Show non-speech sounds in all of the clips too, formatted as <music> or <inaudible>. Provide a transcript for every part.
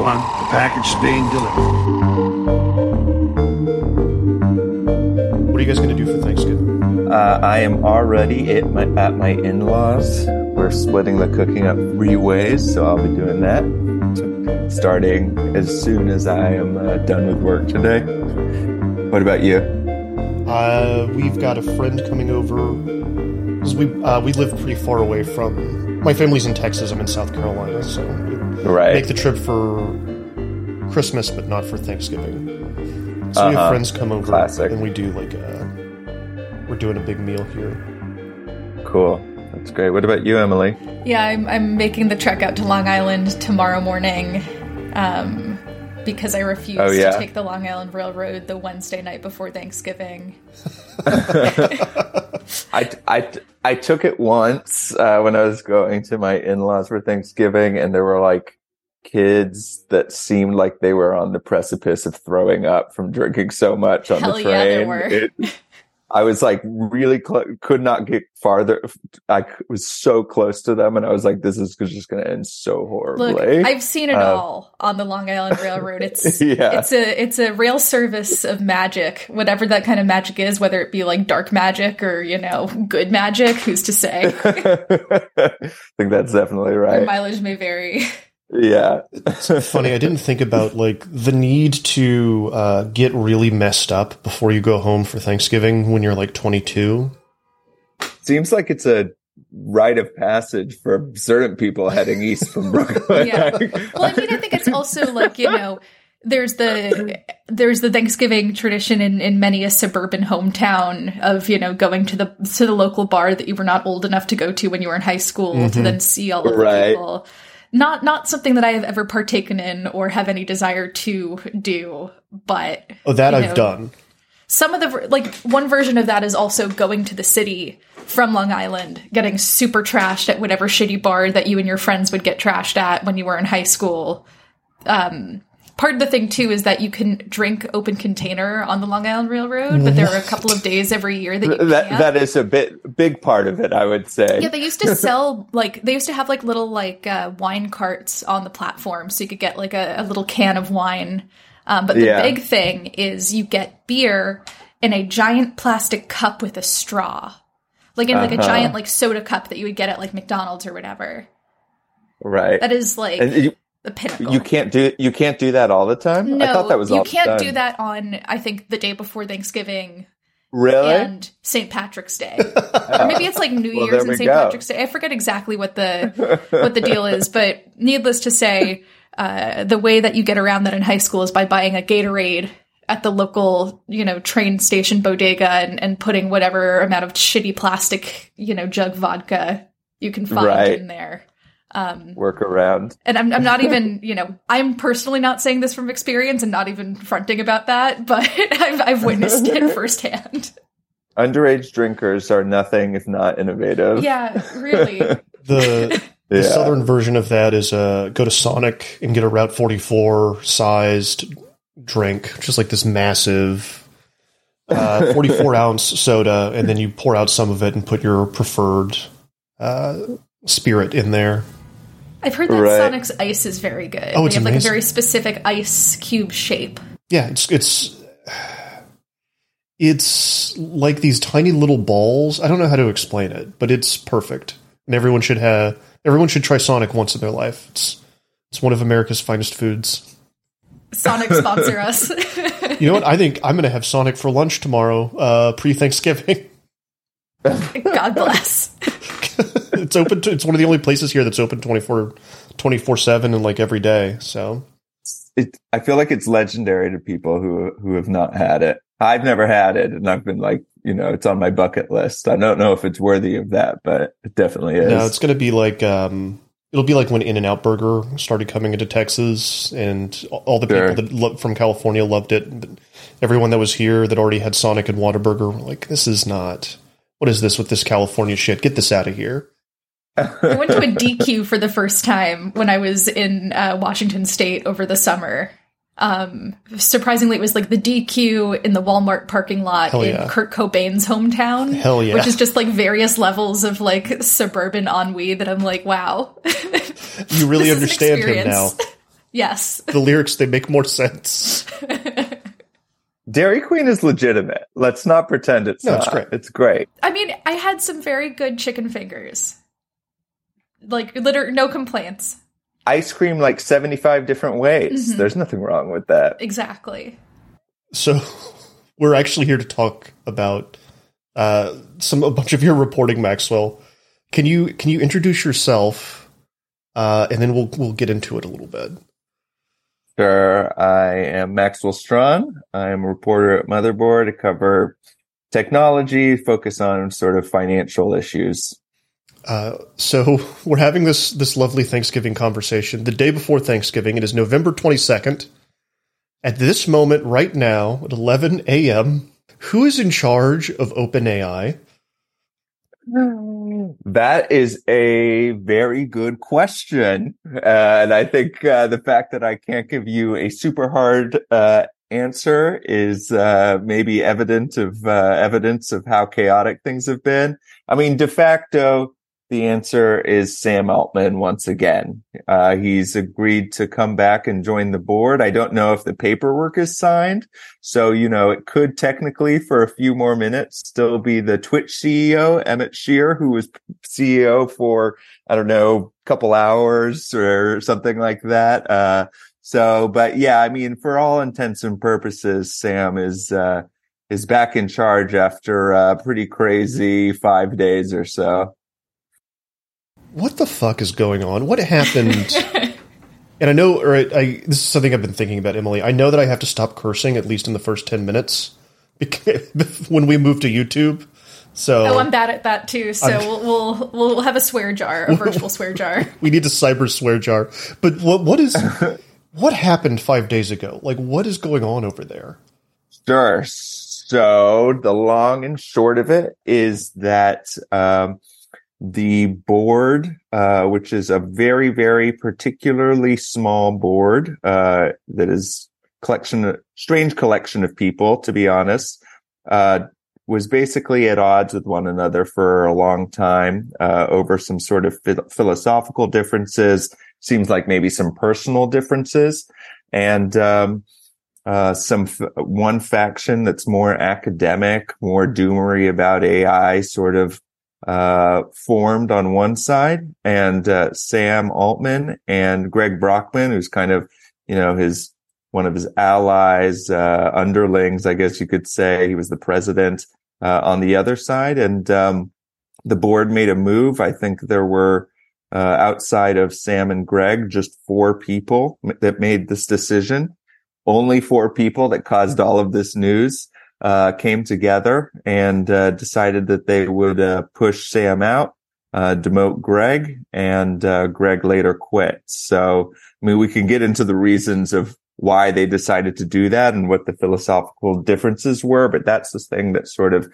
uploading the virus. Eagle One, the package is being delivered. What are you guys going to do for Thanksgiving? Uh, I am already at my at my in-laws. We're splitting the cooking up three ways, so I'll be doing that starting as soon as I am uh, done with work today. What about you? Uh, we've got a friend coming over. 'cause we uh, we live pretty far away from. My family's in Texas. I'm in South Carolina, so we Right. make the trip for Christmas, but not for Thanksgiving. So we have Uh-huh. friends come over, Classic. and we do like a. We're doing a big meal here. Cool. That's great. What about you, Emily? Yeah, I'm, I'm making the trek out to Long Island tomorrow morning um, because I refuse Oh, yeah. to take the Long Island Railroad the Wednesday night before Thanksgiving. <laughs> <laughs> I, I, I took it once uh, when I was going to my in-laws for Thanksgiving, and there were like kids that seemed like they were on the precipice of throwing up from drinking so much on Hell the yeah, train. were. It- <laughs> I was like really cl- could not get farther. I c- was so close to them, and I was like, "This is just going to end so horribly." Look, horribly." I've seen it Uh, all on the Long Island Railroad. It's <laughs> Yeah. it's a it's a rail service of magic, whatever that kind of magic is, whether it be like dark magic or you know good magic. Who's to say? <laughs> I think that's definitely <laughs> Your right. mileage may vary. Yeah. It's funny, I didn't think about like the need to uh, get really messed up before you go home for Thanksgiving when you're like 22. Seems like it's a rite of passage for certain people heading east from <laughs> Brooklyn. Yeah. Well, I mean, I think it's also like you know, there's the there's the Thanksgiving tradition in in many a suburban hometown of you know going to the to the local bar that you were not old enough to go to when you were in high school to then see all of the Right. people. Not not something that I have ever partaken in or have any desire to do, but Oh, that I've know, done. some of the like one version of that is also going to the city from Long Island, getting super trashed at whatever shitty bar that you and your friends would get trashed at when you were in high school. Um, part of the thing too is that you can drink open container on the Long Island Railroad, but there are a couple of <laughs> days every year that you that can't. that is a bit big part of it, I would say. Yeah, they used to <laughs> sell like they used to have like little like uh, wine carts on the platform, so you could get like a, a little can of wine. Um, but the Yeah. big thing is you get beer in a giant plastic cup with a straw, like in like a Uh-huh. giant like soda cup that you would get at like McDonald's or whatever. right. That is like the pinnacle. you can't do you can't do that all the time. no, I thought that was you can't do that on I think the day before Thanksgiving Really? and St. Patrick's Day. <laughs> or maybe it's like New Well, Year's and St. go. Patrick's Day. I forget exactly what the what the deal is, but needless to say, uh, the way that you get around that in high school is by buying a Gatorade at the local, you know, train station bodega and, and putting whatever amount of shitty plastic, you know, jug vodka you can find Right. in there. Um, Work around. and I'm, I'm not <laughs> even, you know, I'm personally not saying this from experience and not even fronting about that, but <laughs> I've, I've witnessed it <laughs> firsthand. Underage drinkers are nothing if not innovative. Yeah, really. The, the Yeah. southern version of that is uh, go to Sonic and get a Route 44 sized drink, just like this massive uh, 44 ounce soda, and then you pour out some of it and put your preferred uh, spirit in there. I've heard that Right. Sonic's ice is very good. Oh, it's they have like a very specific ice cube shape. Yeah, it's it's it's like these tiny little balls. I don't know how to explain it, but it's perfect. And everyone should have everyone should try Sonic once in their life. It's it's one of America's finest foods. Sonic <laughs> sponsor us. You know what? I think I'm going to have Sonic for lunch tomorrow, uh, pre-Thanksgiving. God bless. <laughs> <laughs> it's open. To, it's one of the only places here that's open 24 7 and like every day. So It, I feel like it's legendary to people who who have not had it. I've never had it, and I've been like, you know, it's on my bucket list. I don't know if it's worthy of that, but it definitely is. no, it's going to be like um, it'll be like when In and Out Burger started coming into Texas, and all the Sure. people that lo- from California loved it. Everyone that was here that already had Sonic and Whataburger were like, "This is not. What is this with this California shit? Get this out of here." I went to a DQ for the first time when I was in uh, Washington State over the summer. Um, surprisingly, it was like the DQ in the Walmart parking lot Hell in yeah. Kurt Cobain's hometown. Hell yeah. Which is just like various levels of like suburban ennui that I'm like, wow. You really This is an understand him now. <laughs> yes. The lyrics they make more sense. <laughs> Dairy Queen is legitimate. Let's not pretend it's No, not. it's great. It's great. I mean, I had some very good chicken fingers. Like, liter- no complaints. Ice cream like 75 different ways. Mhm. There's nothing wrong with that. Exactly. So <laughs> we're actually here to talk about uh, some a bunch of your reporting, Maxwell. Can you can you introduce yourself, uh, and then we'll we'll get into it a little bit. I am Maxwell Strachan. I'm a reporter at Motherboard I cover technology, focus on sort of financial issues. Uh, so <laughs> we're having this this lovely Thanksgiving conversation the day before Thanksgiving. It is November twenty second. At this moment, right now, at eleven a.m., who is in charge of OpenAI? That is a very good question. Uh, and I think uh, the fact that I can't give you a super hard uh, answer is uh, maybe evident of uh, evidence of how chaotic things have been. I mean, de facto, the answer is Sam Altman once again. Uh, he's agreed to come back and join the board. I don't know if the paperwork is signed. So, you know, it could technically for a few more minutes still be the Twitch CEO, Emmett Shear, who was CEO for, I don't know, a couple hours or something like that. Uh, so, but yeah, I mean, for all intents and purposes, Sam is, uh, is back in charge after a pretty crazy five days or so. What the fuck is going on? What happened? <laughs> and I know, or I, I, this is something I've been thinking about, Emily. I know that I have to stop cursing at least in the first ten minutes because <laughs> when we move to YouTube. So Oh, I'm bad at that too. So I'm- we'll, we'll we'll have a swear jar, a virtual swear jar. <laughs> we need a cyber swear jar. But what what is what happened five days ago? Like, what is going on over there? Sure. So the long and short of it is that um, the board, uh, which is a very, very particularly small board uh, that is collection, strange collection of people, to be honest, uh, was basically at odds with one another for a long time uh, over some sort of phi- philosophical differences. Seems like maybe some personal differences, and um, uh, some f- one faction that's more academic, more doomery about AI, sort of uh, formed on one side, and uh, Sam Altman and Greg Brockman, who's kind of you know his one of his allies, uh, underlings, I guess you could say. He was the president uh, on the other side, and um, the board made a move. I think there were uh, outside of Sam and Greg, just four people that made this decision only four people that caused all of this news uh, came together and uh, decided that they would uh, push Sam out, uh, demote Greg, and uh, Greg later quit. So, I mean, we can get into the reasons of why they decided to do that and what the philosophical differences were, but that's the thing that sort of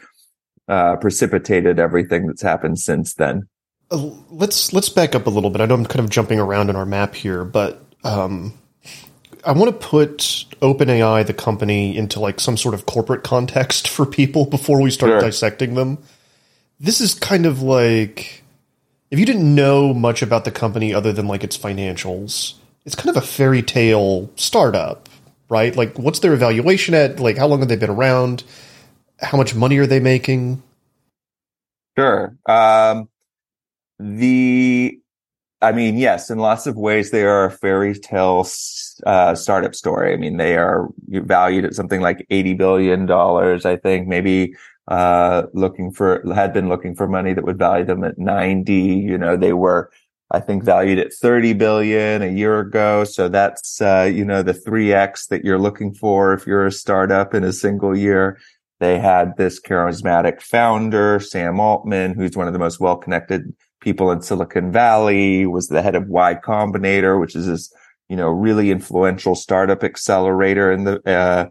uh, precipitated everything that's happened since then. Let's let's back up a little bit. I know I'm kind of jumping around in our map here, but um, I want to put OpenAI, the company, into like some sort of corporate context <laughs> for people before we start Sure. dissecting them. This is kind of like if you didn't know much about the company other than like its financials, it's kind of a fairy tale startup, right? Like, what's their evaluation at? Like, how long have they been around? How much money are they making? Sure. Um, the, I mean, yes, in lots of ways, they are a fairy tale uh, startup story. I mean, they are valued at something like eighty billion dollars. I think maybe uh, looking for had been looking for money that would value them at ninety. You know, they were. I think valued at 30 billion a year ago. So that's, uh, you know, the 3X that you're looking for if you're a startup in a single year. They had this charismatic founder, Sam Altman, who's one of the most well-connected people in Silicon Valley, was the head of Y Combinator, which is this, you know, really influential startup accelerator in the, uh,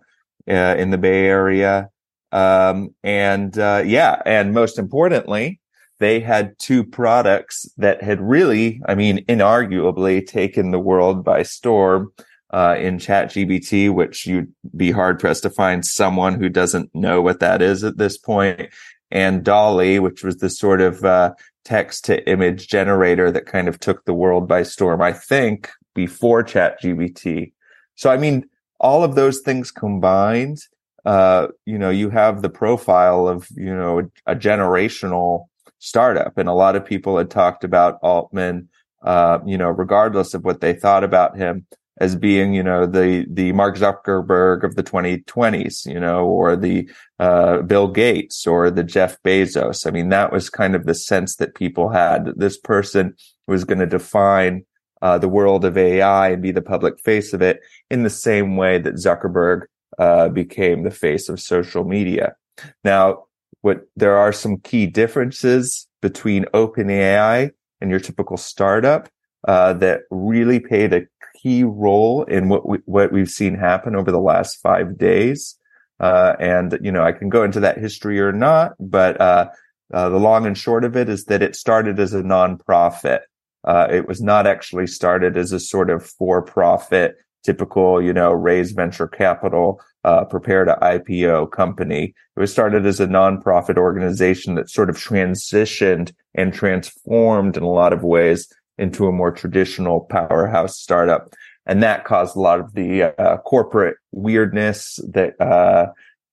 uh, in the Bay Area. Um, and, uh, yeah. And most importantly, they had two products that had really, I mean, inarguably taken the world by storm uh, in ChatGPT, which you'd be hard pressed to find someone who doesn't know what that is at this point, and DALL-E, which was the sort of uh, text to image generator that kind of took the world by storm. I think before ChatGPT. So I mean, all of those things combined, uh, you know, you have the profile of you know a, generational startup, and a lot of people had talked about Altman. Uh, you know, regardless of what they thought about him, as being, you know, the, the Mark Zuckerberg of the 2020s, you know, or the, uh, Bill Gates or the Jeff Bezos. I mean, that was kind of the sense that people had. This person was going to define, uh, the world of AI and be the public face of it in the same way that Zuckerberg, uh, became the face of social media. Now, what there are some key differences between OpenAI and your typical startup. Uh, that really paid a key role in what we, what we've seen happen over the last five days. Uh, and you know, I can go into that history or not, but uh, uh, the long and short of it is that it started as a nonprofit. Uh, it was not actually started as a sort of for-profit, typical, you know, raise venture capital, uh, prepare to IPO company. It was started as a nonprofit organization that sort of transitioned and transformed in a lot of ways into a more traditional powerhouse startup. And that caused a lot of the uh, corporate weirdness that uh,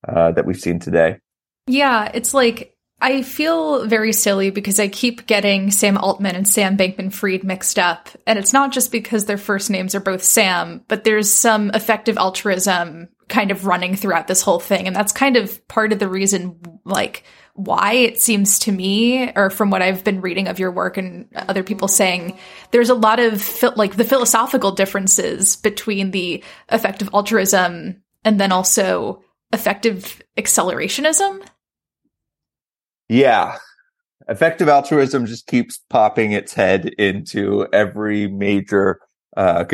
uh, that we've seen today. Yeah, it's like I feel very silly because I keep getting Sam Altman and Sam Bankman Fried mixed up. And it's not just because their first names are both Sam, but there's some effective altruism kind of running throughout this whole thing. And that's kind of part of the reason, like, why it seems to me, or from what I've been reading of your work and other people saying, there's a lot of like the philosophical differences between the effective altruism and then also effective accelerationism. Yeah. Effective altruism just keeps popping its head into every major uh,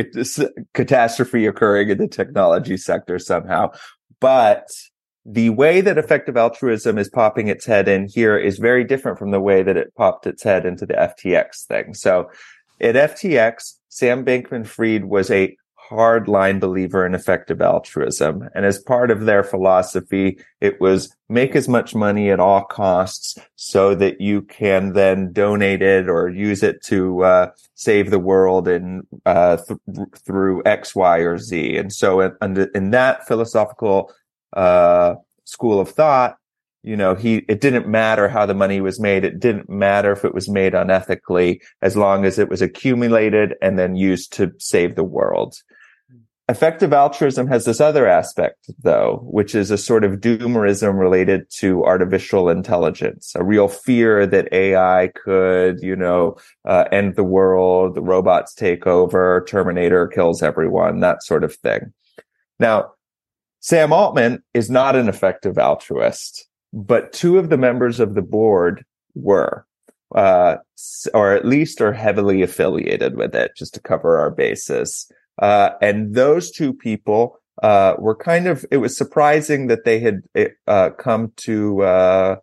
catastrophe occurring in the technology sector somehow. But the way that effective altruism is popping its head in here is very different from the way that it popped its head into the FTX thing. So at FTX, Sam Bankman Fried was a hardline believer in effective altruism. And as part of their philosophy, it was make as much money at all costs so that you can then donate it or use it to uh, save the world in uh, th- through X, Y, or Z. And so in, in that philosophical uh, school of thought, you know, he, it didn't matter how the money was made. It didn't matter if it was made unethically as long as it was accumulated and then used to save the world. Effective altruism has this other aspect though, which is a sort of doomerism related to artificial intelligence, a real fear that AI could, you know, uh, end the world, the robots take over, Terminator kills everyone, that sort of thing. Now, Sam Altman is not an effective altruist, but two of the members of the board were, uh, or at least are heavily affiliated with it, just to cover our bases. Uh, and those two people uh, were kind of, it was surprising that they had uh, come to uh,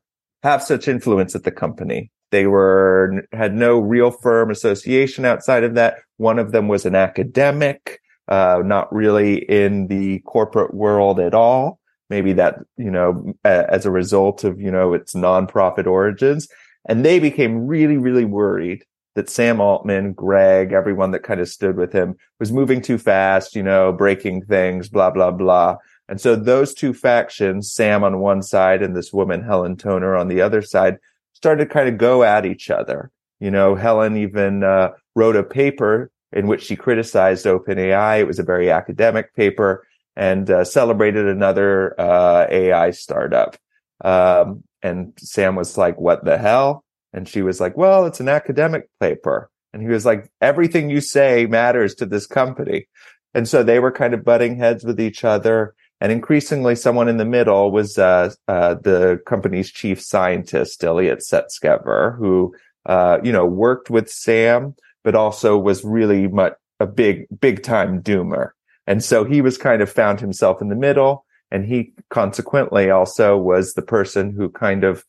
have such influence at the company. They were, had no real firm association outside of that. One of them was an academic uh, not really in the corporate world at all. Maybe that, you know, as a result of, you know, its nonprofit origins. And they became really, really worried that Sam Altman, Greg, everyone that kind of stood with him was moving too fast, you know, breaking things, blah, blah, blah. And so those two factions, Sam on one side and this woman, Helen Toner on the other side, started to kind of go at each other. You know, Helen even uh, wrote a paper in which she criticized OpenAI. It was a very academic paper and uh, celebrated another uh, AI startup. Um, and Sam was like, "What the hell?" And she was like, "Well, it's an academic paper." And he was like, "Everything you say matters to this company." And so they were kind of butting heads with each other. And increasingly, someone in the middle was uh, uh the company's chief scientist, Ilya Sutskever, who uh, you know worked with Sam but also was really much a big, big time doomer. And so he was kind of found himself in the middle. And he consequently also was the person who kind of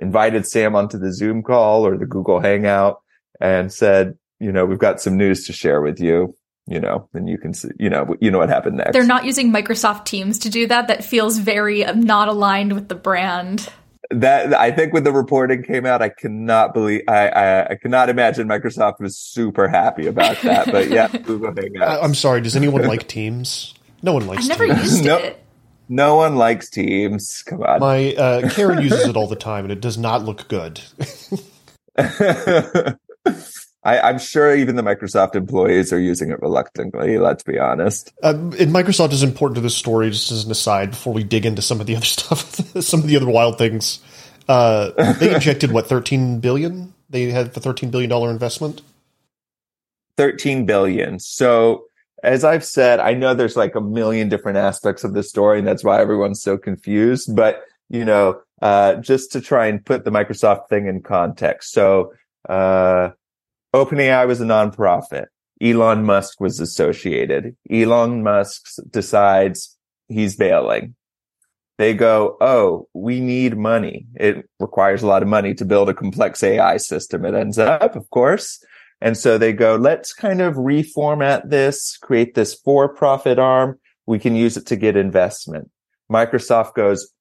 invited Sam onto the Zoom call or the Google Hangout and said, you know, we've got some news to share with you you know, and you can see, you know, you know what happened next. They're not using Microsoft Teams to do that. That feels very um, not aligned with the brand. that I think when the reporting came out, I cannot believe I, I, I cannot imagine Microsoft was super happy about that. But yeah, <laughs> Google Hangouts. I, I'm sorry. Does anyone like Teams? No one likes I never Teams. used <laughs> No. it. No one likes Teams. Come on. My uh, Karen <laughs> uses it all the time, and it does not look good. <laughs> I, I'm sure even the Microsoft employees are using it reluctantly. Let's be honest. Um, and Microsoft is important to this story, just as an aside, before we dig into some of the other <laughs> stuff, some of the other wild things. Uh, they injected what thirteen billion? They had the thirteen billion dollar investment. 13 billion. So as I've said, I know there's like a million different aspects of this story, and that's why everyone's so confused. But you know, uh, just to try and put the Microsoft thing in context. So, uh, OpenAI was a nonprofit. Elon Musk was associated. Elon Musk decides he's bailing. They go, Oh, we need money. It requires a lot of money to build a complex AI system. It ends up, of course. And so they go, let's kind of reformat this, create this for profit arm. We can use it to get investment. Microsoft goes,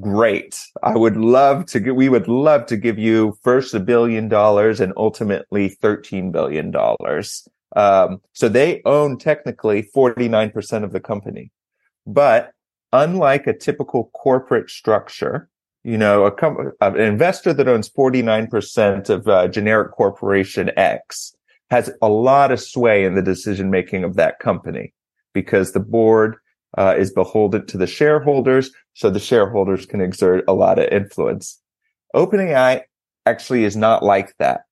great. I would love to we would love to give you first a billion dollars and ultimately $13 billion. Um, so they own technically 49% of the company. But unlike a typical corporate structure, you know, a com- an investor that owns 49% of uh, generic corporation X has a lot of sway in the decision making of that company because the board uh, is beholden to the shareholders. So the shareholders can exert a lot of influence. OpenAI actually is not like that.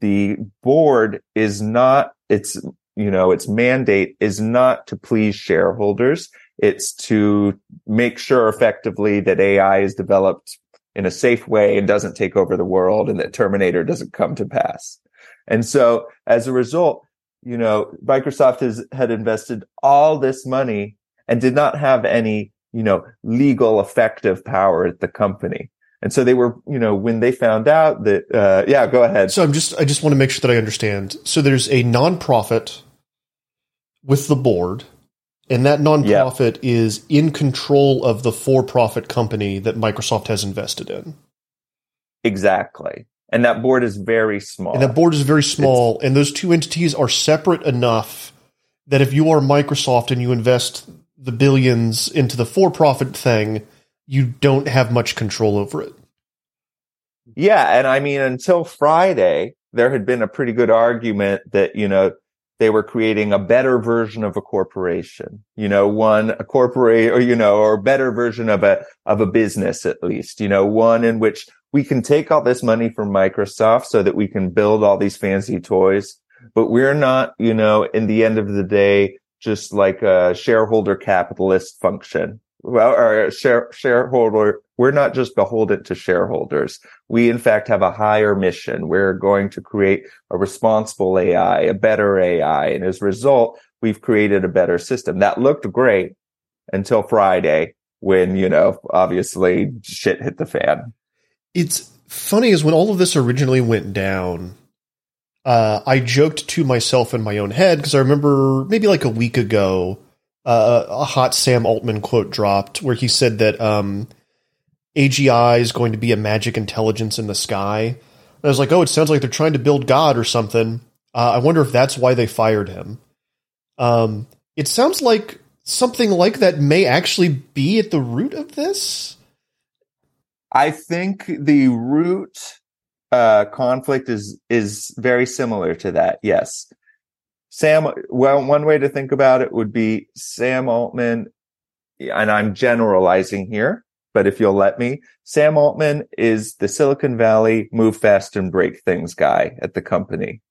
The board is not, its, you know, its mandate is not to please shareholders. It's to make sure effectively that AI is developed in a safe way and doesn't take over the world and that Terminator doesn't come to pass. And so as a result, you know, Microsoft has had invested all this money and did not have any, you know, legal effective power at the company. And so they were, you know, when they found out that, uh, yeah, go ahead. So I'm just I just want to make sure that I understand. So there's a nonprofit with the board, and that nonprofit is in control of the for-profit company that Microsoft has invested in. Exactly. And that board is very small. And that board is very small, and those two entities are separate enough that if you are Microsoft and you invest the billions into the for-profit thing, you don't have much control over it. Yeah, and I mean, until Friday, there had been a pretty good argument that, you know, they were creating a better version of a corporation, you know, one, a corporate or, you know, or a better version of a, of a business at least, you know, one in which we can take all this money from Microsoft so that we can build all these fancy toys, but we're not, you know, in the end of the day, just like a shareholder capitalist function. Well, our share, shareholder, we're not just beholden to shareholders. We in fact have a higher mission. We're going to create a responsible AI, a better AI. And as a result, we've created a better system that looked great until Friday when, you know, obviously shit hit the fan. It's funny is when all of this originally went down, uh, I joked to myself in my own head because I remember maybe like a week ago, uh, a hot Sam Altman quote dropped where he said that um, AGI is going to be a magic intelligence in the sky. And I was like, oh, it sounds like they're trying to build God or something. Uh, I wonder if that's why they fired him. Um, it sounds like something like that may actually be at the root of this. I think the root uh, conflict is is very similar to that. Yes, Sam. Well, one way to think about it would be Sam Altman, and I'm generalizing here, but if you'll let me, Sam Altman is the Silicon Valley move fast and break things guy at the company,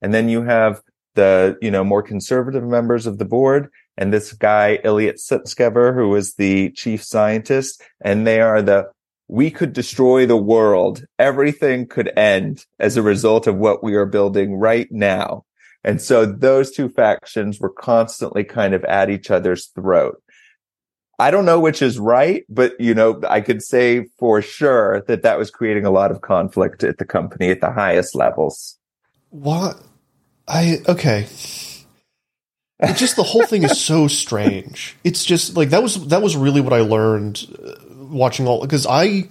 and then you have the you know more conservative members of the board and this guy Ilya Sutskever, who is the chief scientist, and they are the we could destroy the world. Everything could end as a result of what we are building right now. And so those two factions were constantly kind of at each other's throat. I don't know which is right, but you know, I could say for sure that that was creating a lot of conflict at the company at the highest levels. What? I okay. It just the whole thing is so <laughs> strange. It's just like that was that was really what I learned uh, watching all because I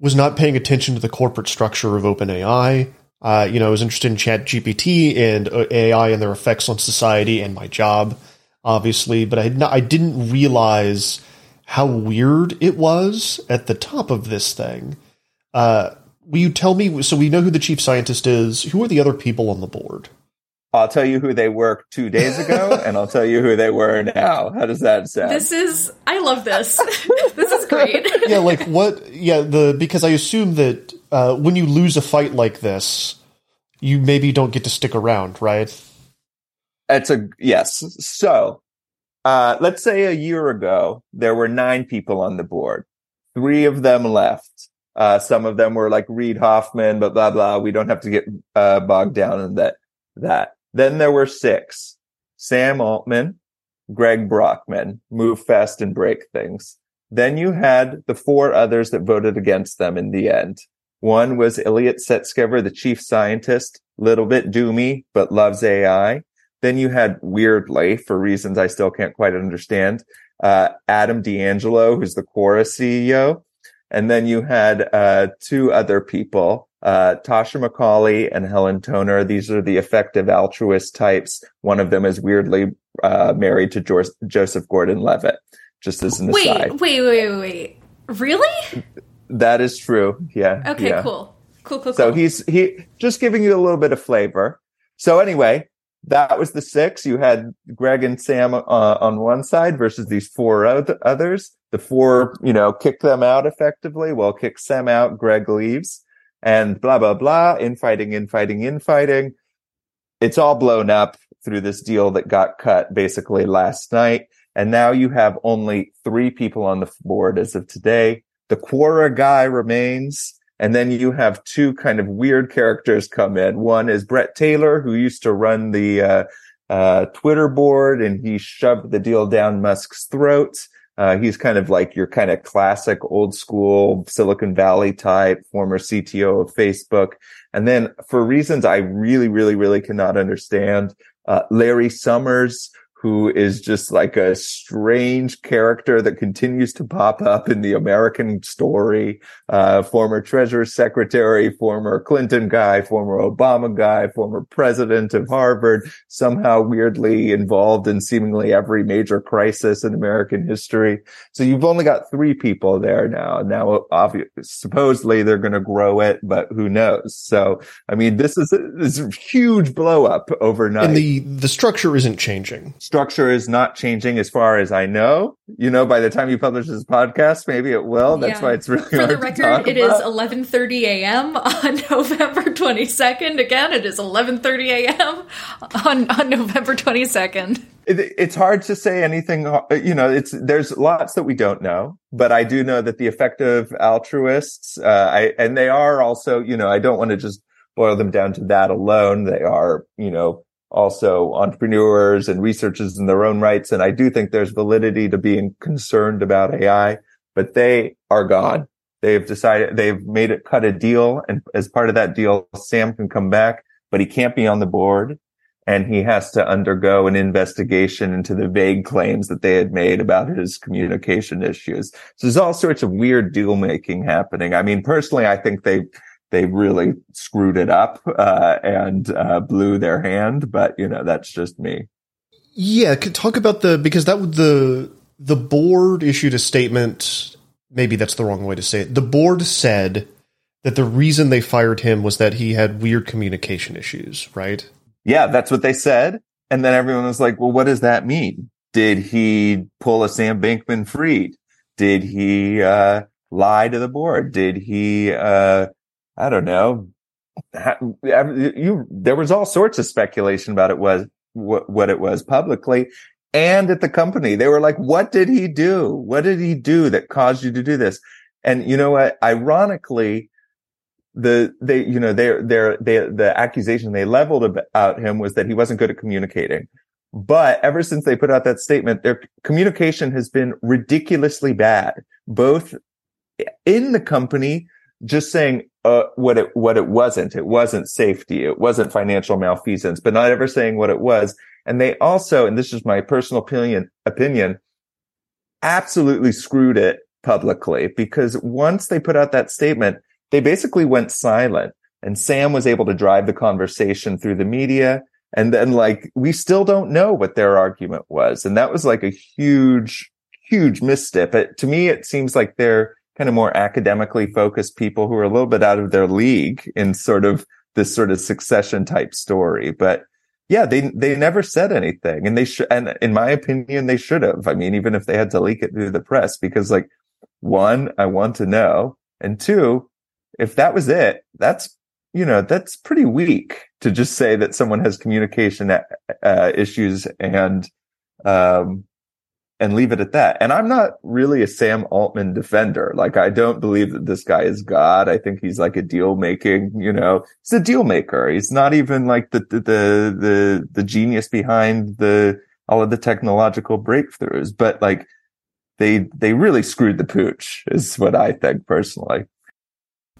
was not paying attention to the corporate structure of OpenAI. Uh, you know, I was interested in Chat GPT and uh, AI and their effects on society and my job, obviously, but I had not, I didn't realize how weird it was at the top of this thing. Uh, will you tell me? So we know who the chief scientist is. Who are the other people on the board? I'll tell you who they were two days ago, <laughs> and I'll tell you who they were now. How does that sound? This is I love this. <laughs> this is great. yeah, like what? Yeah, the because I assume that uh, when you lose a fight like this, you maybe don't get to stick around, right? It's a yes. So, uh, let's say a year ago there were nine people on the board. Three of them left. Uh, some of them were like Reid Hoffman, but blah blah. We don't have to get uh, bogged down in that. That then there were six Sam Altman, Greg Brockman, move fast and break things. Then you had the four others that voted against them in the end. One was Ilya Sutskever, the chief scientist, little bit doomy, but loves AI. Then you had weirdly, for reasons I still can't quite understand, uh, Adam D'Angelo, who's the Quora CEO. And then you had uh, two other people, uh, Tasha McCauley and Helen Toner. These are the effective altruist types. One of them is weirdly uh, married to jo- Joseph Gordon-Levitt. Just as an wait, aside. Wait, wait, wait, wait. Really? That is true. Yeah. Okay, yeah. cool. Cool, cool, So cool. he's he just giving you a little bit of flavor. So anyway, that was the six. You had Greg and Sam uh, on one side versus these four oth- others. The four, you know, kick them out effectively. Well, kick Sam out. Greg leaves, and blah blah blah. Infighting, infighting, infighting. It's all blown up through this deal that got cut basically last night. And now you have only three people on the board as of today. The Quora guy remains. And then you have two kind of weird characters come in. One is Bret Taylor, who used to run the uh, uh, Twitter board, and he shoved the deal down Musk's throat. Uh, he's kind of like your kind of classic old school Silicon Valley type, former CTO of Facebook. And then for reasons I really, really, really cannot understand, uh, Larry Summers, who is just like a strange character that continues to pop up in the American story. Uh, former Treasury Secretary, former Clinton guy, former Obama guy, former president of Harvard, somehow weirdly involved in seemingly every major crisis in American history. So you've only got three people there now. Now, obviously, supposedly they're going to grow it, but who knows? So, I mean, this is a, this is a huge blow up overnight And the the structure isn't changing. Structure is not changing as far as I know. You know, by the time you publish this podcast, maybe it will. That's Yeah. why it's really For the record, it is about. 11:30 a.m. <laughs> on November 22nd. Again, it is 11:30 a.m. on on November 22nd. It, it's hard to say anything. You know, it's there's lots that we don't know, but I do know that the effective altruists, uh, I and they are also. You know, I don't want to just boil them down to that alone. They are, you know, also entrepreneurs and researchers in their own rights. And I do think there's validity to being concerned about AI, but they are gone. They've decided they've made it cut a deal. And as part of that deal, Sam can come back, but he can't be on the board and he has to undergo an investigation into the vague claims that they had made about his communication issues. So there's all sorts of weird deal making happening. I mean, personally, I think they they really screwed it up uh, and uh, blew their hand. But you know, that's just me. Yeah, talk about the because that would the the board issued a statement. Maybe that's the wrong way to say it. The board said that the reason they fired him was that he had weird communication issues. Right? Yeah, that's what they said. And then everyone was like, well, what does that mean? Did he pull a Sam Bankman Fried? Did he uh, lie to the board? Did he, uh, I don't know. You, there was all sorts of speculation about it was what, what it was publicly and at the company. They were like, what did he do? What did he do that caused you to do this? And you know what? Ironically, the they you know their their they the accusation they leveled about him was that he wasn't good at communicating but ever since they put out that statement their communication has been ridiculously bad both in the company just saying uh, what it what it wasn't it wasn't safety it wasn't financial malfeasance but not ever saying what it was and they also and this is my personal opinion opinion absolutely screwed it publicly because once they put out that statement, they basically went silent and Sam was able to drive the conversation through the media. And then like, we still don't know what their argument was. And that was like a huge, huge misstep. It, to me, it seems like they're kind of more academically focused people who are a little bit out of their league in sort of this sort of succession type story. But yeah, they, they never said anything and they should, and in my opinion, they should have. I mean, even if they had to leak it through the press, because like one, I want to know. And two, if that was it, that's, you know, that's pretty weak to just say that someone has communication uh, issues and, um, and leave it at that. And I'm not really a Sam Altman defender. Like, I don't believe that this guy is God. I think he's like a deal making, you know, he's a deal maker. He's not even like the, the, the, the, genius behind the, all of the technological breakthroughs, but like they, they really screwed the pooch is what I think personally.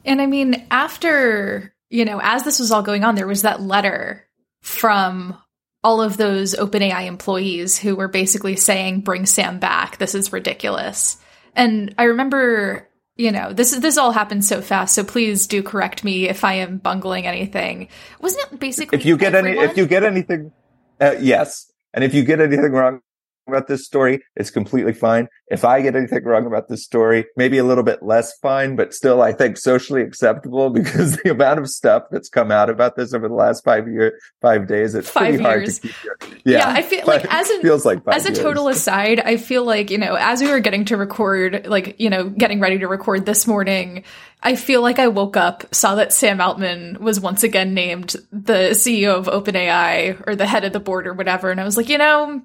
And I mean, after, you know, as this was all going on, there was that letter from all of those OpenAI employees who were basically saying, bring Sam back. This is ridiculous. And I remember, you know, this is this all happened so fast. So please do correct me if I am bungling anything. Wasn't it basically if you get everyone? any if you get anything, uh, yes, and if you get anything wrong, about this story, it's completely fine. If I get anything wrong about this story, maybe a little bit less fine, but still I think socially acceptable <laughs> because the amount of stuff that's come out about this over the last five year, five days, it's five pretty years. hard to keep. Your, yeah, yeah, I feel like <laughs> as a feels like as a years. total aside, I feel like you know as we were getting to record, like you know getting ready to record this morning. I feel like I woke up, saw that Sam Altman was once again named the CEO of OpenAI or the head of the board or whatever. And I was like, you know,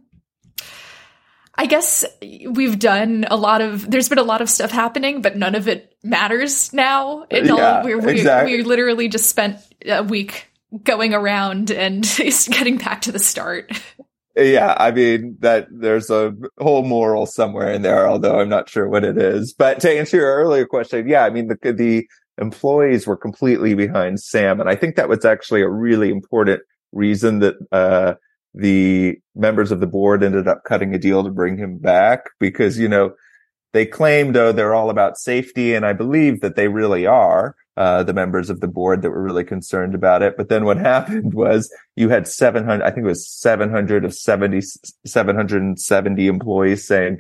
I guess we've done a lot of. There's been a lot of stuff happening, but none of it matters now. It yeah, all, we, we, exactly. we literally just spent a week going around and <laughs> getting back to the start. Yeah, I mean that there's a whole moral somewhere in there, although I'm not sure what it is. But to answer your earlier question, yeah, I mean the the employees were completely behind Sam, and I think that was actually a really important reason that uh, the members of the board ended up cutting a deal to bring him back because, you know, they claimed, oh, they're all about safety. And I believe that they really are, uh, the members of the board that were really concerned about it. But then what <laughs> happened was you had 700, I think it was 700 of 70, 770 employees saying,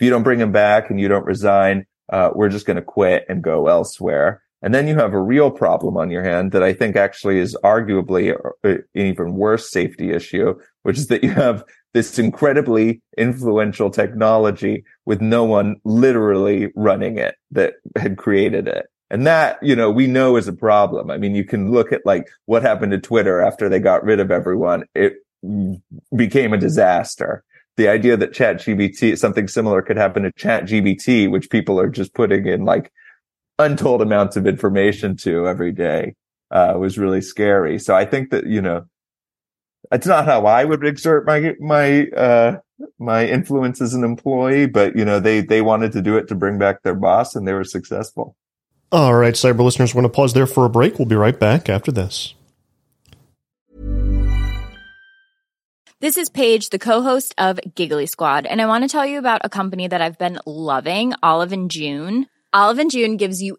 if you don't bring him back and you don't resign, uh, we're just going to quit and go elsewhere. And then you have a real problem on your hand that I think actually is arguably an even worse safety issue, which is that you have this incredibly influential technology with no one literally running it that had created it. And that, you know, we know is a problem. I mean, you can look at like what happened to Twitter after they got rid of everyone. It became a disaster. The idea that ChatGPT, something similar could happen to ChatGPT, which people are just putting in like untold amounts of information to every day, uh, was really scary. So I think that, you know, it's not how I would exert my my uh, my influence as an employee, but you know they they wanted to do it to bring back their boss, and they were successful. All right, cyber listeners, we're going to pause there for a break. We'll be right back after this. This is Paige, the co-host of Giggly Squad, and I want to tell you about a company that I've been loving, Olive and June. Olive and June gives you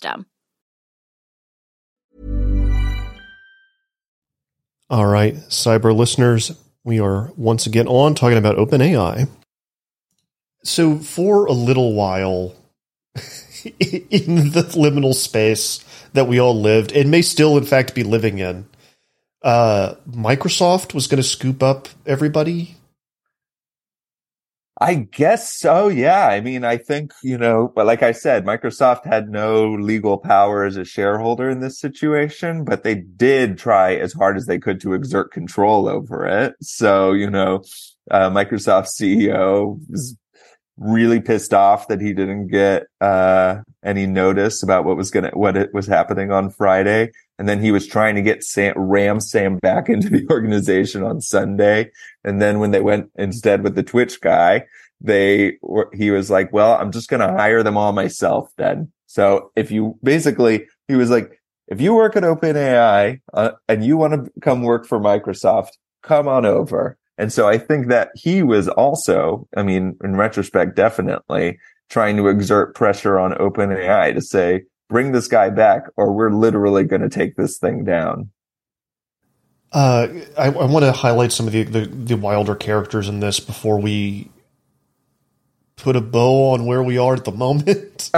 All right, cyber listeners, we are once again on talking about OpenAI. So, for a little while <laughs> in the liminal space that we all lived and may still, in fact, be living in, uh, Microsoft was going to scoop up everybody. I guess so. Yeah. I mean, I think, you know, but like I said, Microsoft had no legal power as a shareholder in this situation, but they did try as hard as they could to exert control over it. So, you know, uh, Microsoft CEO was really pissed off that he didn't get, uh, any notice about what was going to, what it was happening on Friday. And then he was trying to get Sam, Ram Sam back <laughs> into the organization on Sunday. And then when they went instead with the Twitch guy, they were, he was like, well, I'm just going to hire them all myself then. So if you basically, he was like, if you work at OpenAI uh, and you want to come work for Microsoft, come on over. And so I think that he was also, I mean, in retrospect, definitely trying to exert pressure on OpenAI to say, bring this guy back or we're literally going to take this thing down. Uh, I, I want to highlight some of the, the, the wilder characters in this before we put a bow on where we are at the moment. <laughs>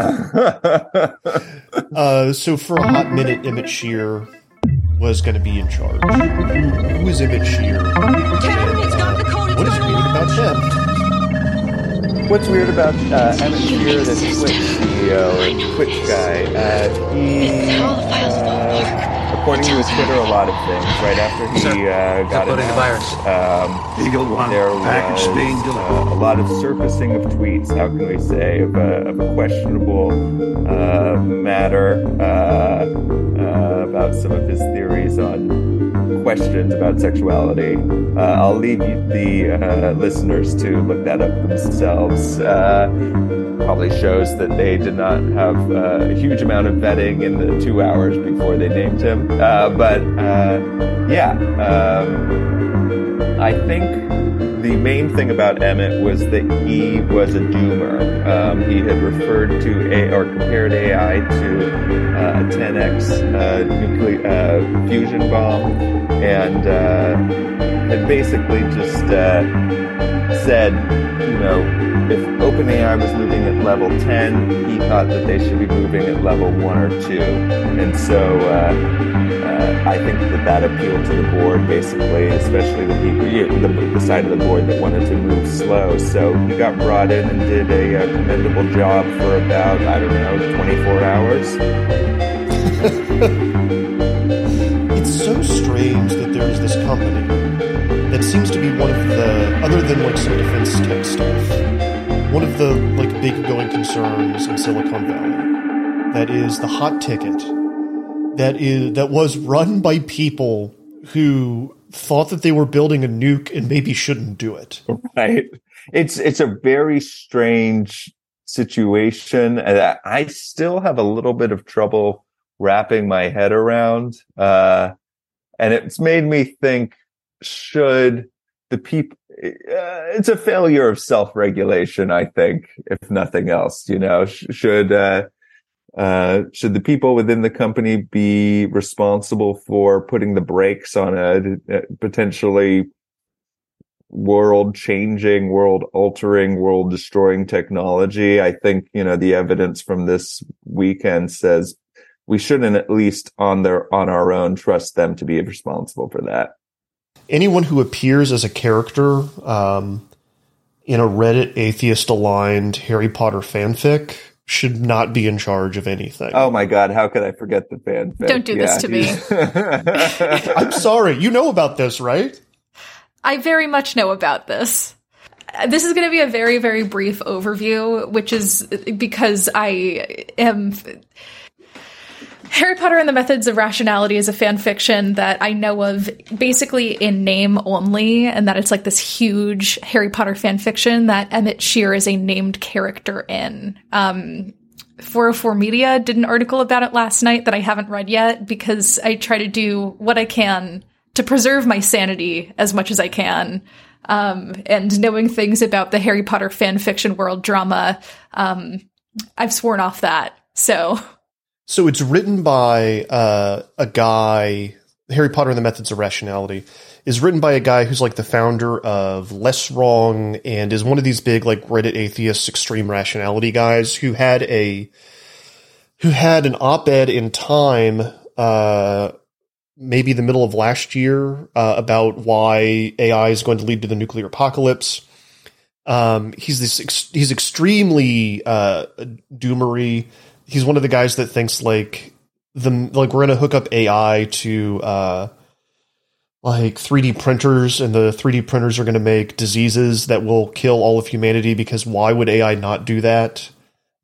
uh, so for a hot minute, Emmett Shear was going to be in charge. Who is Emmett Shear? And, uh, what is weird about him? What's weird about uh, Emmett Shear, the Twitch CEO and Twitch guy? Uh, he, uh, according to his Twitter, a lot of things. Right after he uh, got Uploading the announced, um, Eagle One, there package was uh, a lot of surfacing of tweets. How can we say of a, of a questionable uh, matter uh, uh, about some of his theories on questions about sexuality. Uh, I'll leave the uh, listeners to look that up themselves. Uh, probably shows that they did not have uh, a huge amount of vetting in the two hours before they named him. Uh, but uh, yeah, um, I think the main thing about Emmett was that he was a doomer. Um, he had referred to a or compared AI to uh, a 10x uh, nuclear uh, fusion bomb, and uh, had basically just uh, said, you know, if OpenAI was moving at level 10, he thought that they should be moving at level 1 or 2. And so uh, uh, I think that that appealed to the board, basically, especially the people, the, the side of the board that wanted to move slow. So he got brought in and did a, uh commendable job for about, I don't know, 24 hours. <laughs> It's so strange that there is this company that seems to be one of the, other than like some defense tech stuff, one of the like big going concerns in Silicon Valley. That is the hot ticket. That is that was run by people who thought that they were building a nuke and maybe shouldn't do it. right it's it's a very strange situation I- i still have a little bit of trouble wrapping my head around uh and it's made me think should the people uh, it's a failure of self-regulation i think if nothing else you know Sh- should uh uh, should the people within the company be responsible for putting the brakes on a, a potentially world changing, world altering, world destroying technology. I think, you know, the evidence from this weekend says we shouldn't at least on their, on our own trust them to be responsible for that. Anyone who appears as a character um, in a Reddit atheist aligned Harry Potter fanfic should not be in charge of anything. Oh my God. How could I forget the fanfic? Don't do this to me. me. <laughs> I'm sorry. You know about this, right? I very much know about this. This is going to be a very, very brief overview, which is because I am. Harry Potter and the Methods of Rationality is a fan fiction that I know of basically in name only, and that it's like this huge Harry Potter fan fiction that Emmett Shear is a named character in. Um, 404 Media did an article about it last night that I haven't read yet because I try to do what I can to preserve my sanity as much as I can. Um, and knowing things about the Harry Potter fan fiction world drama, um, I've sworn off that. So So it's written by uh, a guy. Harry Potter and the Methods of Rationality is written by a guy who's like the founder of Less Wrong and is one of these big like Reddit atheists, extreme rationality guys who had a who had an op-ed in Time, uh, maybe the middle of last year, uh, about why AI is going to lead to the nuclear apocalypse. Um, he's this ex- he's extremely uh, doomery. He's one of the guys that thinks like the like we're gonna hook up AI to uh, like 3D printers, and the 3D printers are gonna make diseases that will kill all of humanity. Because why would AI not do that?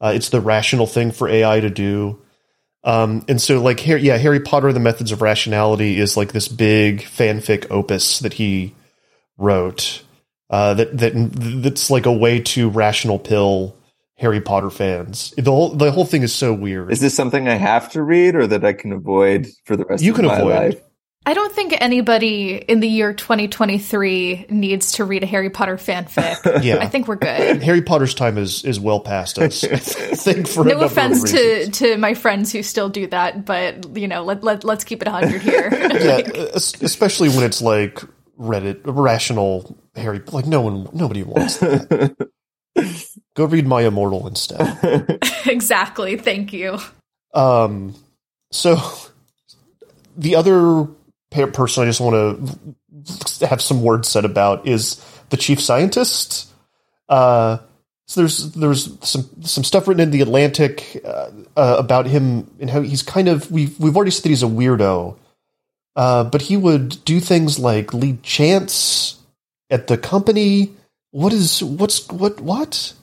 Uh, it's the rational thing for AI to do. Um, and so like yeah, Harry Potter: The Methods of Rationality is like this big fanfic opus that he wrote. Uh, that that that's like a way to rational pill Harry Potter fans. The whole the whole thing is so weird. Is this something I have to read or that I can avoid for the rest of the year? You of can my avoid. life? I don't think anybody in the year 2023 needs to read a Harry Potter fanfic. <laughs> Yeah. I think we're good. <laughs> Harry Potter's time is is well past us. <laughs> I think for No number of offense to, to my friends who still do that, but you know, let, let let's keep it 100 here. yeah, es- especially when it's like Reddit rational Harry. Like no one, nobody wants that. Go read My Immortal instead. <laughs> <laughs> exactly. Thank you. Um, so the other person I just want to have some words said about is the chief scientist. Uh, so there's there's some some stuff written in the Atlantic uh, uh, about him and how he's kind of we've we've already said that he's a weirdo, uh, but he would do things like lead chants at the company. What is what's what what?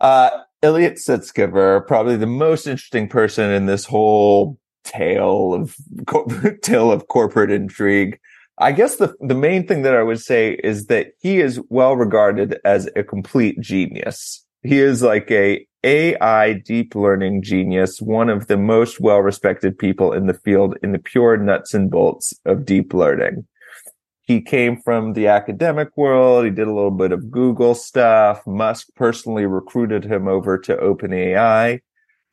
Uh, Ilya Sutskever, probably the most interesting person in this whole tale of <laughs> tale of corporate intrigue. I guess the the main thing that I would say is that he is well regarded as a complete genius. He is like a AI deep learning genius, one of the most well respected people in the field in the pure nuts and bolts of deep learning he came from the academic world. He did a little bit of Google stuff. Musk personally recruited him over to OpenAI,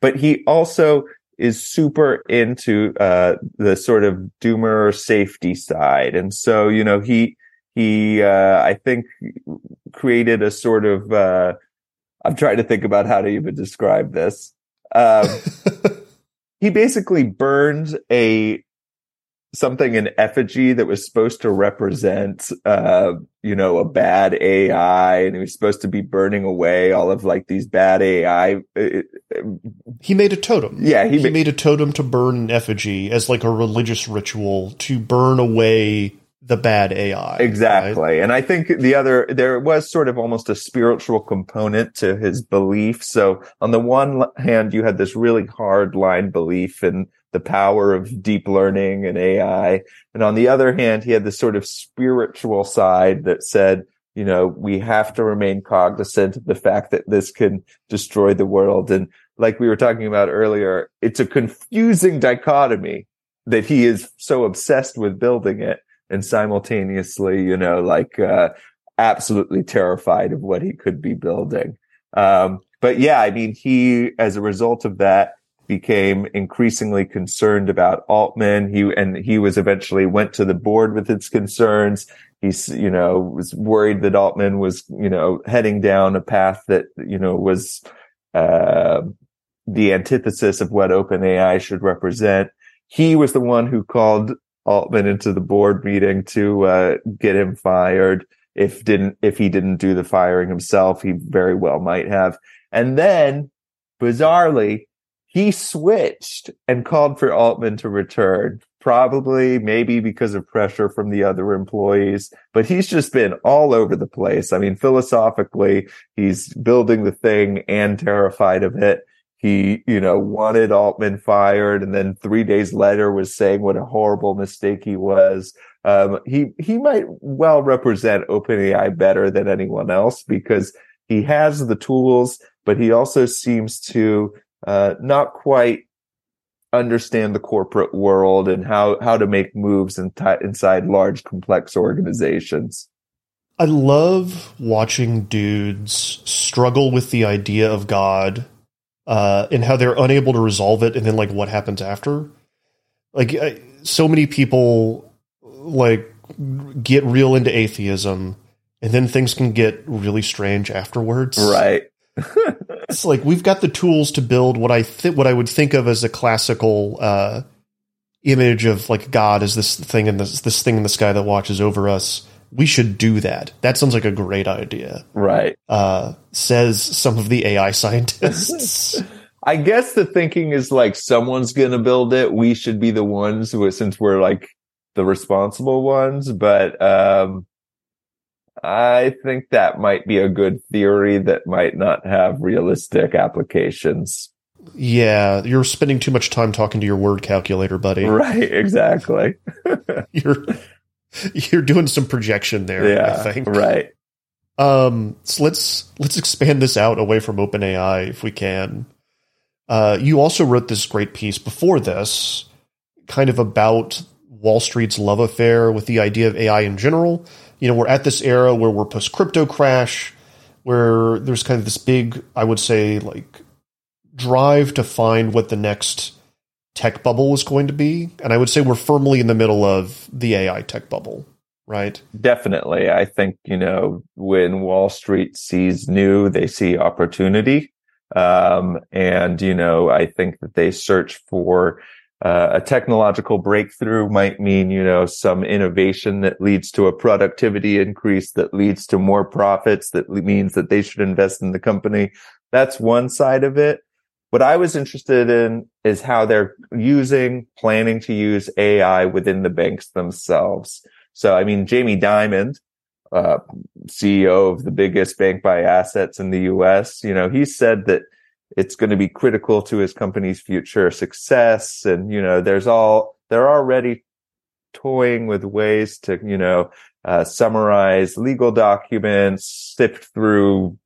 but he also is super into uh, the sort of doomer safety side, and so you know he he uh, I think created a sort of uh, I'm trying to think about how to even describe this. Um, <laughs> he basically burned a something in effigy that was supposed to represent uh you know a bad ai and he was supposed to be burning away all of like these bad ai It- it- He made a totem. Yeah, he he, ma- made a totem to burn an effigy as like a religious ritual to burn away the bad AI. exactly right? and i think the other there was sort of almost a spiritual component to his belief so on the one hand you had this really hard line belief in the power of deep learning and ai and on the other hand he had this sort of spiritual side that said you know we have to remain cognizant of the fact that this can destroy the world and like we were talking about earlier it's a confusing dichotomy that he is so obsessed with building it and simultaneously, you know, like uh, absolutely terrified of what he could be building. Um, but yeah, I mean, he, as a result of that, became increasingly concerned about Altman. He and he was eventually went to the board with its concerns. He's, you know, was worried that Altman was, you know, heading down a path that, you know, was uh, the antithesis of what OpenAI should represent. He was the one who called Altman into the board meeting to uh, get him fired. If didn't, if he didn't do the firing himself, he very well might have. And then, bizarrely, he switched and called for Altman to return. Probably, maybe because of pressure from the other employees, but he's just been all over the place. I mean, philosophically, he's building the thing and terrified of it he, you know, wanted Altman fired and then three days later was saying what a horrible mistake he was. Um, he, he might well represent OpenAI better than anyone else because he has the tools, but he also seems to, uh, not quite understand the corporate world and how, how to make moves in inside large, complex organizations. I love watching dudes struggle with the idea of God uh, and how they're unable to resolve it, and then like what happens after. Like I, so many people like get real into atheism, and then things can get really strange afterwards. Right. <laughs> it's like we've got the tools to build what I think what I would think of as a classical uh, image of like God as this thing in this this thing in the sky that watches over us. we should do that. That sounds like a great idea. Right. Uh, says some of the AI scientists. <laughs> I guess the thinking is like someone's going to build it. We should be the ones who, since we're like the responsible ones. But um, I think that might be a good theory that might not have realistic applications. Yeah, you're spending too much time talking to your word calculator, buddy. <laughs> Right, exactly. <laughs> you're you're doing some projection there, yeah, I think. Right. Um so let's let's expand this out away from OpenAI if we can. Uh you also wrote this great piece before this, kind of about Wall Street's love affair with the idea of AI in general. You know, we're at this era where we're post crypto crash, where there's kind of this big, I would say, like drive to find what the next tech bubble is going to be. And I would say we're firmly in the middle of the AI tech bubble, right? Definitely. I think, you know, when Wall Street sees new, they see opportunity. Um, and, you know, I think that they search for uh, a technological breakthrough might mean, you know, some innovation that leads to a productivity increase that leads to more profits that means that they should invest in the company. That's one side of it. What I was interested in is how they're using, planning to use AI within the banks themselves. So, I mean, Jamie Dimon, uh, CEO of the biggest bank by assets in the US, you know, he said that it's going to be critical to his company's future success. And, you know, there's all, they're already toying with ways to, you know, uh, summarize legal documents, sift through,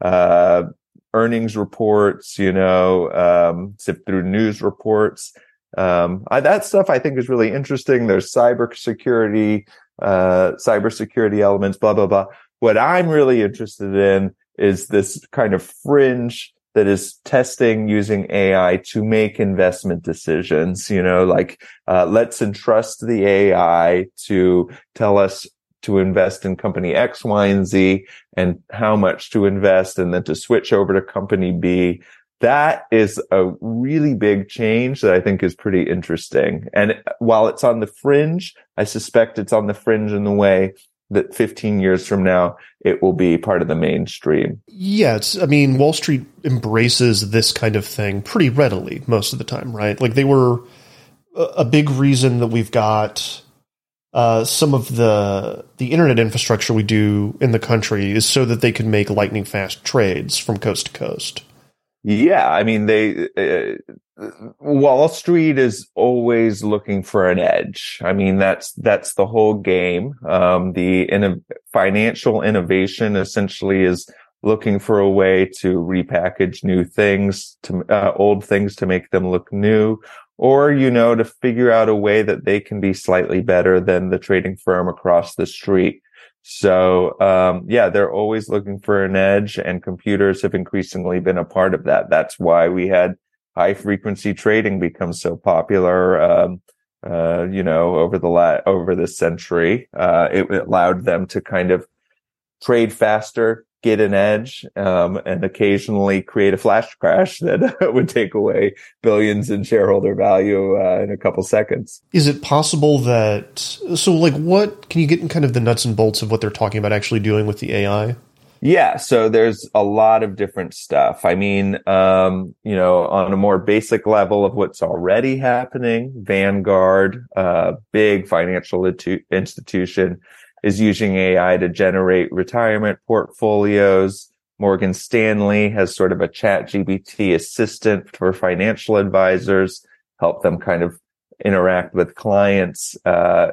uh, earnings reports, you know, um, sift through news reports. Um, I, that stuff I think is really interesting. There's cybersecurity, uh, cybersecurity elements, blah, blah, blah. What I'm really interested in is this kind of fringe that is testing using AI to make investment decisions. You know, like, uh, let's entrust the AI to tell us to invest in company X, Y, and Z and how much to invest and then to switch over to company B. That is a really big change that I think is pretty interesting. And while it's on the fringe, I suspect it's on the fringe in the way that 15 years from now, it will be part of the mainstream. Yeah, it's, I mean, Wall Street embraces this kind of thing pretty readily most of the time, right? Like they were a big reason that we've got uh, some of the the internet infrastructure we do in the country is so that they can make lightning fast trades from coast to coast. Yeah, I mean they uh, Wall Street is always looking for an edge. I mean that's that's the whole game. Um, the in- financial innovation essentially is looking for a way to repackage new things to uh, old things to make them look new or, you know, to figure out a way that they can be slightly better than the trading firm across the street. So, um, yeah, they're always looking for an edge and computers have increasingly been a part of that. That's why we had high frequency trading becomes so popular. Um, uh, you know, over the la- over the century, uh, it allowed them to kind of trade faster, get an edge, um, and occasionally create a flash crash <laughs> that <laughs> would take away billions in shareholder value uh, in a couple seconds. Is it possible that so like what can you get in kind of the nuts and bolts of what they're talking about actually doing with the AI? Yeah, so there's a lot of different stuff. I mean, um, you know, on a more basic level of what's already happening, Vanguard, uh, big financial institution, is using AI to generate retirement portfolios. Morgan Stanley has sort of a chat GPT assistant for financial advisors, help them kind of interact with clients. Uh,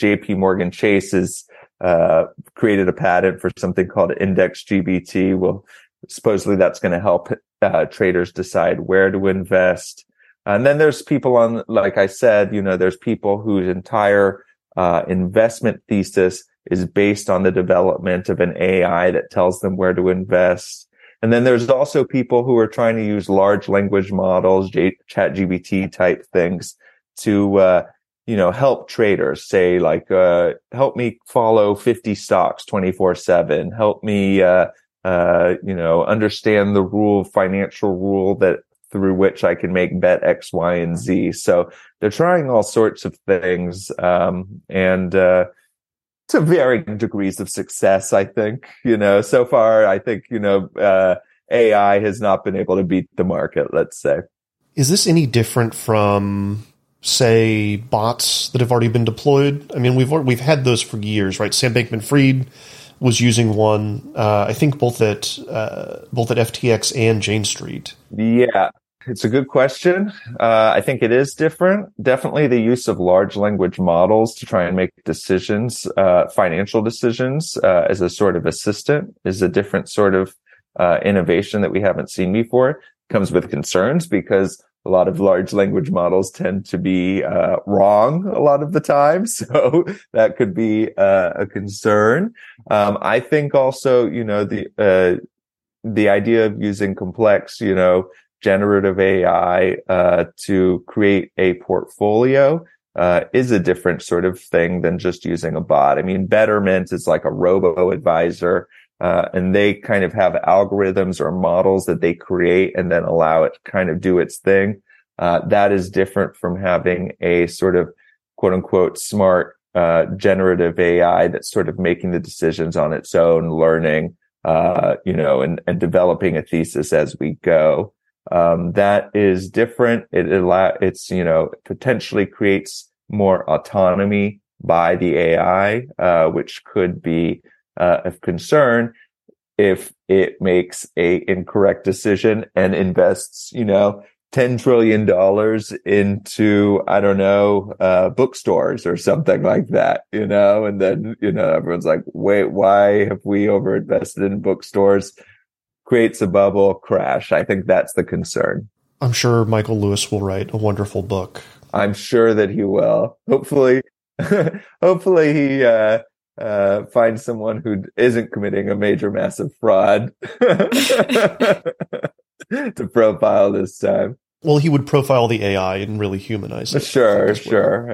JP Morgan Chase has uh, created a patent for something called IndexGPT. Well, supposedly that's going to help uh, traders decide where to invest. And then there's people on, like I said, you know, there's people whose entire uh, investment thesis is based on the development of an AI that tells them where to invest. And then there's also people who are trying to use large language models, J- chat GPT type things to, uh, you know, help traders say like, uh, help me follow 50 stocks 24 seven. Help me, uh, uh, you know, understand the rule, financial rule that through which I can make bet X, Y, and Z. So they're trying all sorts of things. Um, and, uh, to varying degrees of success. I think you know so far. I think you know uh, AI has not been able to beat the market. Let's say. Is this any different from say bots that have already been deployed? I mean, we've we've had those for years, right? Sam Bankman-Fried was using one. Uh, I think both at uh, both at FTX and Jane Street. Yeah, it's a good question. Uh, I think it is different. Definitely the use of large language models to try and make decisions, uh, financial decisions, uh, as a sort of assistant is a different sort of uh, innovation that we haven't seen before. Comes with concerns because a lot of large language models tend to be uh, wrong a lot of the time. <laughs> So that could be uh, a concern. Um, I think also, you know, the, uh, the idea of using complex, you know, generative AI, uh, to create a portfolio, uh, is a different sort of thing than just using a bot. I mean, Betterment is like a robo advisor. Uh, and they kind of have algorithms or models that they create and then allow it kind of do its thing. Uh, that is different from having a sort of quote unquote smart, uh, generative AI that's sort of making the decisions on its own, learning, uh, you know, and, and developing a thesis as we go. Um, that is different. It allow, it's, you know, potentially creates more autonomy by the AI, uh, which could be, uh, of concern if it makes a incorrect decision and invests, you know, $10 trillion into, I don't know, uh, bookstores or something like that, you know, and then, you know, everyone's like, wait, why have we overinvested in bookstores? Creates a bubble crash. I think that's the concern. I'm sure Michael Lewis will write a wonderful book. I'm sure that he will. Hopefully, <laughs> hopefully he, uh, uh, find someone who isn't committing a major massive fraud <laughs> to profile this time. Well, he would profile the AI and really humanize it. Sure, sure.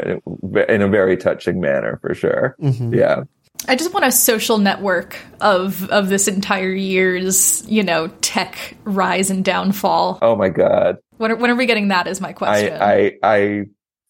In a very touching manner, for sure. Mm-hmm. Yeah. I just want a social network of of this entire year's, you know, tech rise and downfall. Oh my god. When are, when are we getting that is my question. I, I, I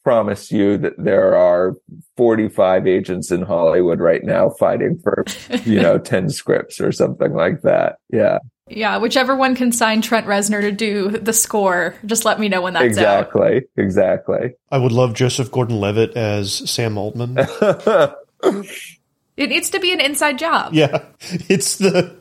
promise you that there are 45 agents in Hollywood right now fighting for, you know, <laughs> 10 scripts or something like that. Yeah. Yeah, whichever one can sign Trent Reznor to do the score, just let me know when that's exactly, out. Exactly. Exactly. I would love Joseph Gordon-Levitt as Sam Altman. <laughs> it needs to be an inside job. Yeah, <laughs> it's the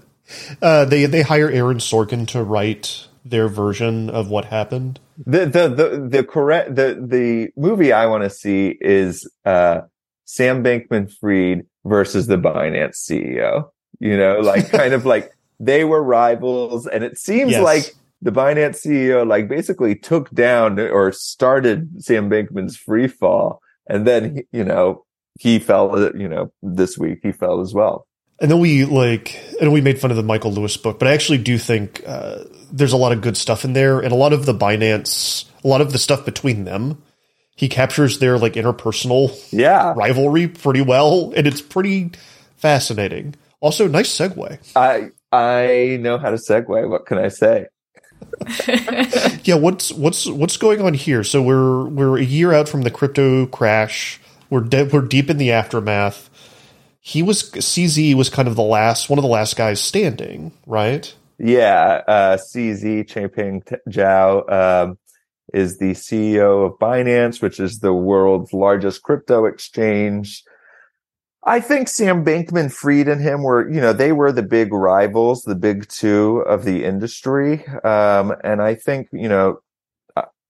uh, they they hire Aaron Sorkin to write their version of what happened. The the the the correct the the movie I want to see is uh, Sam Bankman Fried versus the Binance CEO. You know, like <laughs> kind of like they were rivals, and it seems yes. like the Binance CEO like basically took down or started Sam Bankman's free fall, and then you know he fell. You know, this week he fell as well. And then we like, and we made fun of the Michael Lewis book, but I actually do think uh, there's a lot of good stuff in there, and a lot of the Binance, a lot of the stuff between them. He captures their like interpersonal yeah rivalry pretty well, and it's pretty fascinating. Also, nice segue. I I know how to segue. What can I say? <laughs> yeah, what's what's what's going on here? So we're we're a year out from the crypto crash. We're de- we're deep in the aftermath. He was CZ was kind of the last one of the last guys standing, right? Yeah, uh, CZ Changpeng Zhao um, is the CEO of Binance, which is the world's largest crypto exchange. I think Sam Bankman Fried and him were, you know, they were the big rivals, the big two of the industry. Um, and I think, you know,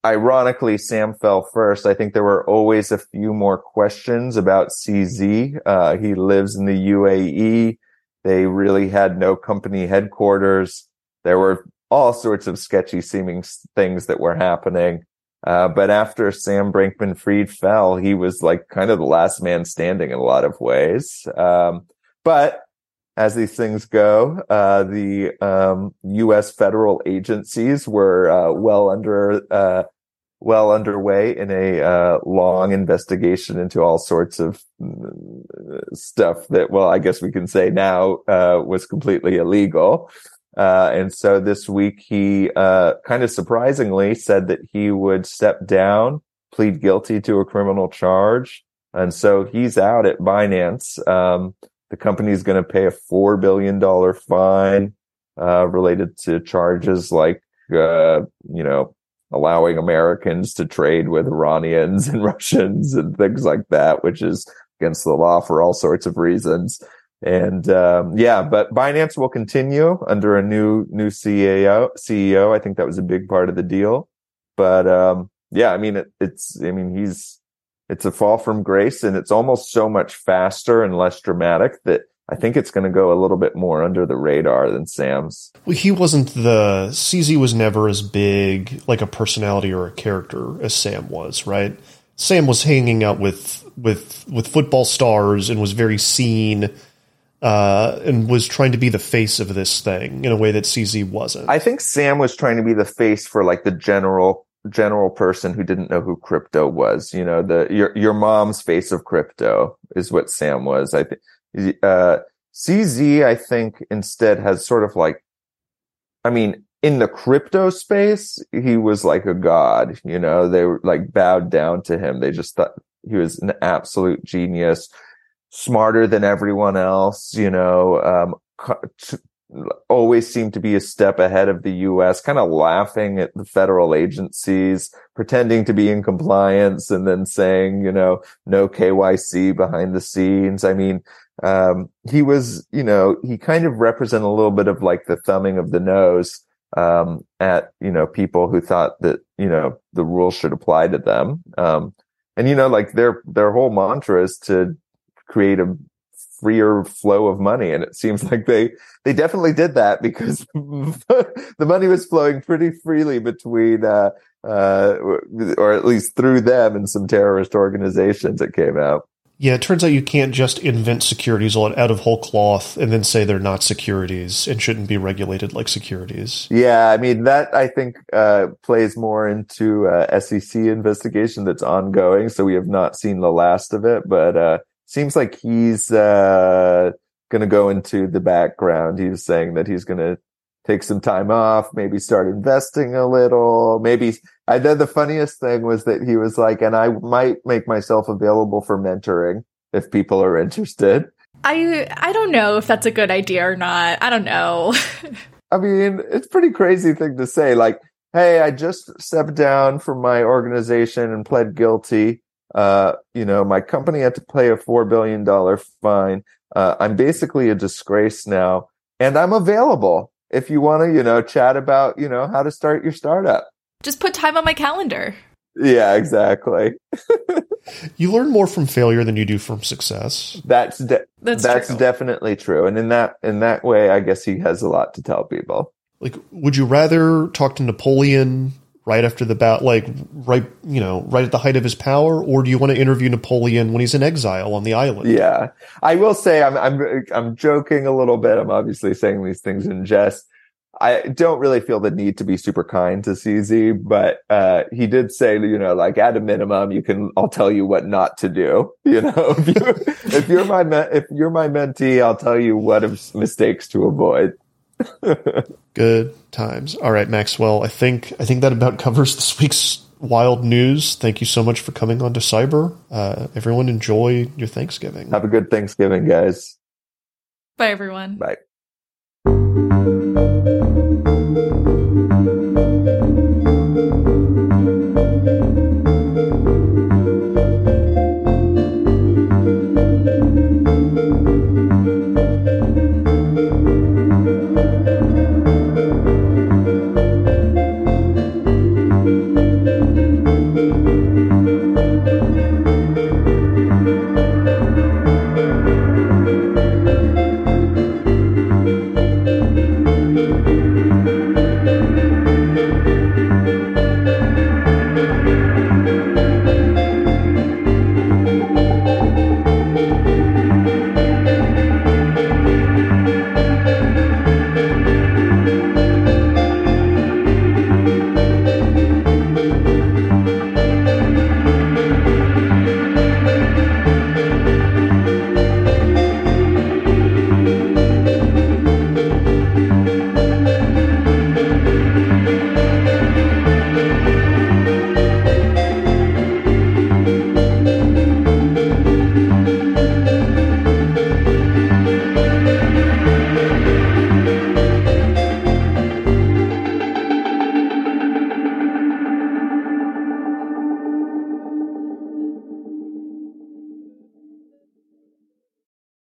ironically, Sam fell first. I think there were always a few more questions about CZ. Uh, he lives in the UAE. They really had no company headquarters. There were all sorts of sketchy seeming things that were happening. Uh, but after Sam Bankman Fried fell, he was like kind of the last man standing in a lot of ways. Um, but as these things go, uh, the um, U.S. federal agencies were uh, well under uh, well underway in a uh, long investigation into all sorts of uh, stuff that, well, I guess we can say now was completely illegal. Uh, and so this week he uh, kind of surprisingly said that he would step down, plead guilty to a criminal charge, And so he's out at Binance. Um, the company is going to pay a $4 billion fine, uh, related to charges like, uh, you know, allowing Americans to trade with Iranians <laughs> and Russians and things like that, which is against the law for all sorts of reasons. And um, yeah, but Binance will continue under a new new CEO. CEO, I think that was a big part of the deal. But um, yeah, I mean, it, it's I mean he's it's a fall from grace, and it's almost so much faster and less dramatic that I think it's going to go a little bit more under the radar than Sam's. Well, he wasn't the CZ was never as big like a personality or a character as Sam was, right? Sam was hanging out with with with football stars and was very seen uh, and was trying to be the face of this thing in a way that CZ wasn't. I think Sam was trying to be the face for like the general general person who didn't know who crypto was. You know, the your your mom's face of crypto is what Sam was. I think uh, CZ. I think instead has sort of like, I mean, in the crypto space, he was like a god. You know, they were like bowed down to him. They just thought he was an absolute genius smarter than everyone else, you know, um, always seemed to be a step ahead of the US, kind of laughing at the federal agencies, pretending to be in compliance and then saying, you know, no KYC behind the scenes. I mean, um, he was, you know, he kind of represented a little bit of like the thumbing of the nose, um, at, you know, people who thought that, you know, the rules should apply to them. Um, and you know, like their, their whole mantra is to create a freer flow of money. And it seems <laughs> like they, they definitely did that because <laughs> the money was flowing pretty freely between, uh, uh, or at least through them and some terrorist organizations that came out. Yeah, it turns out you can't just invent securities out of whole cloth and then say they're not securities and shouldn't be regulated like securities. Yeah, I mean that I think uh, plays more into uh, SEC investigation that's ongoing, so we have not seen the last of it. But uh, seems like he's uh, going to go into the background. He's saying that he's going to take some time off, maybe start investing a little. Maybe I know the funniest thing was that he was like, and I might make myself available for mentoring if people are interested. I I don't know if that's a good idea or not. I don't know. <laughs> I mean, it's pretty crazy thing to say. Like, hey, I just stepped down from my organization and pled guilty uh, you know, my company had to pay a $4 billion fine. Uh, I'm basically a disgrace now and I'm available if you want to, you know, chat about, you know, how to start your startup. Just put time on my calendar. Yeah, exactly. <laughs> you learn more from failure than you do from success. That's de- that's, that's true. definitely true. And in that in that way, I guess he has a lot to tell people. Like, would you rather talk to Napoleon right after the bat, like right, you know, right at the height of his power, or do you want to interview Napoleon when he's in exile on the island? Yeah, I will say I'm I'm I'm joking a little bit. I'm obviously saying these things in jest. I don't really feel the need to be super kind to CZ, but uh, he did say, you know, like at a minimum, you can. I'll tell you what not to do. <laughs> You know, if you if you're my if you're my mentee, I'll tell you what mistakes to avoid. <laughs> Good times. All right, Maxwell. I think I think that about covers this week's wild news. Thank you so much for coming on to Cyber. Uh, everyone, enjoy your Thanksgiving. Have a good Thanksgiving, guys. Bye, everyone. Bye.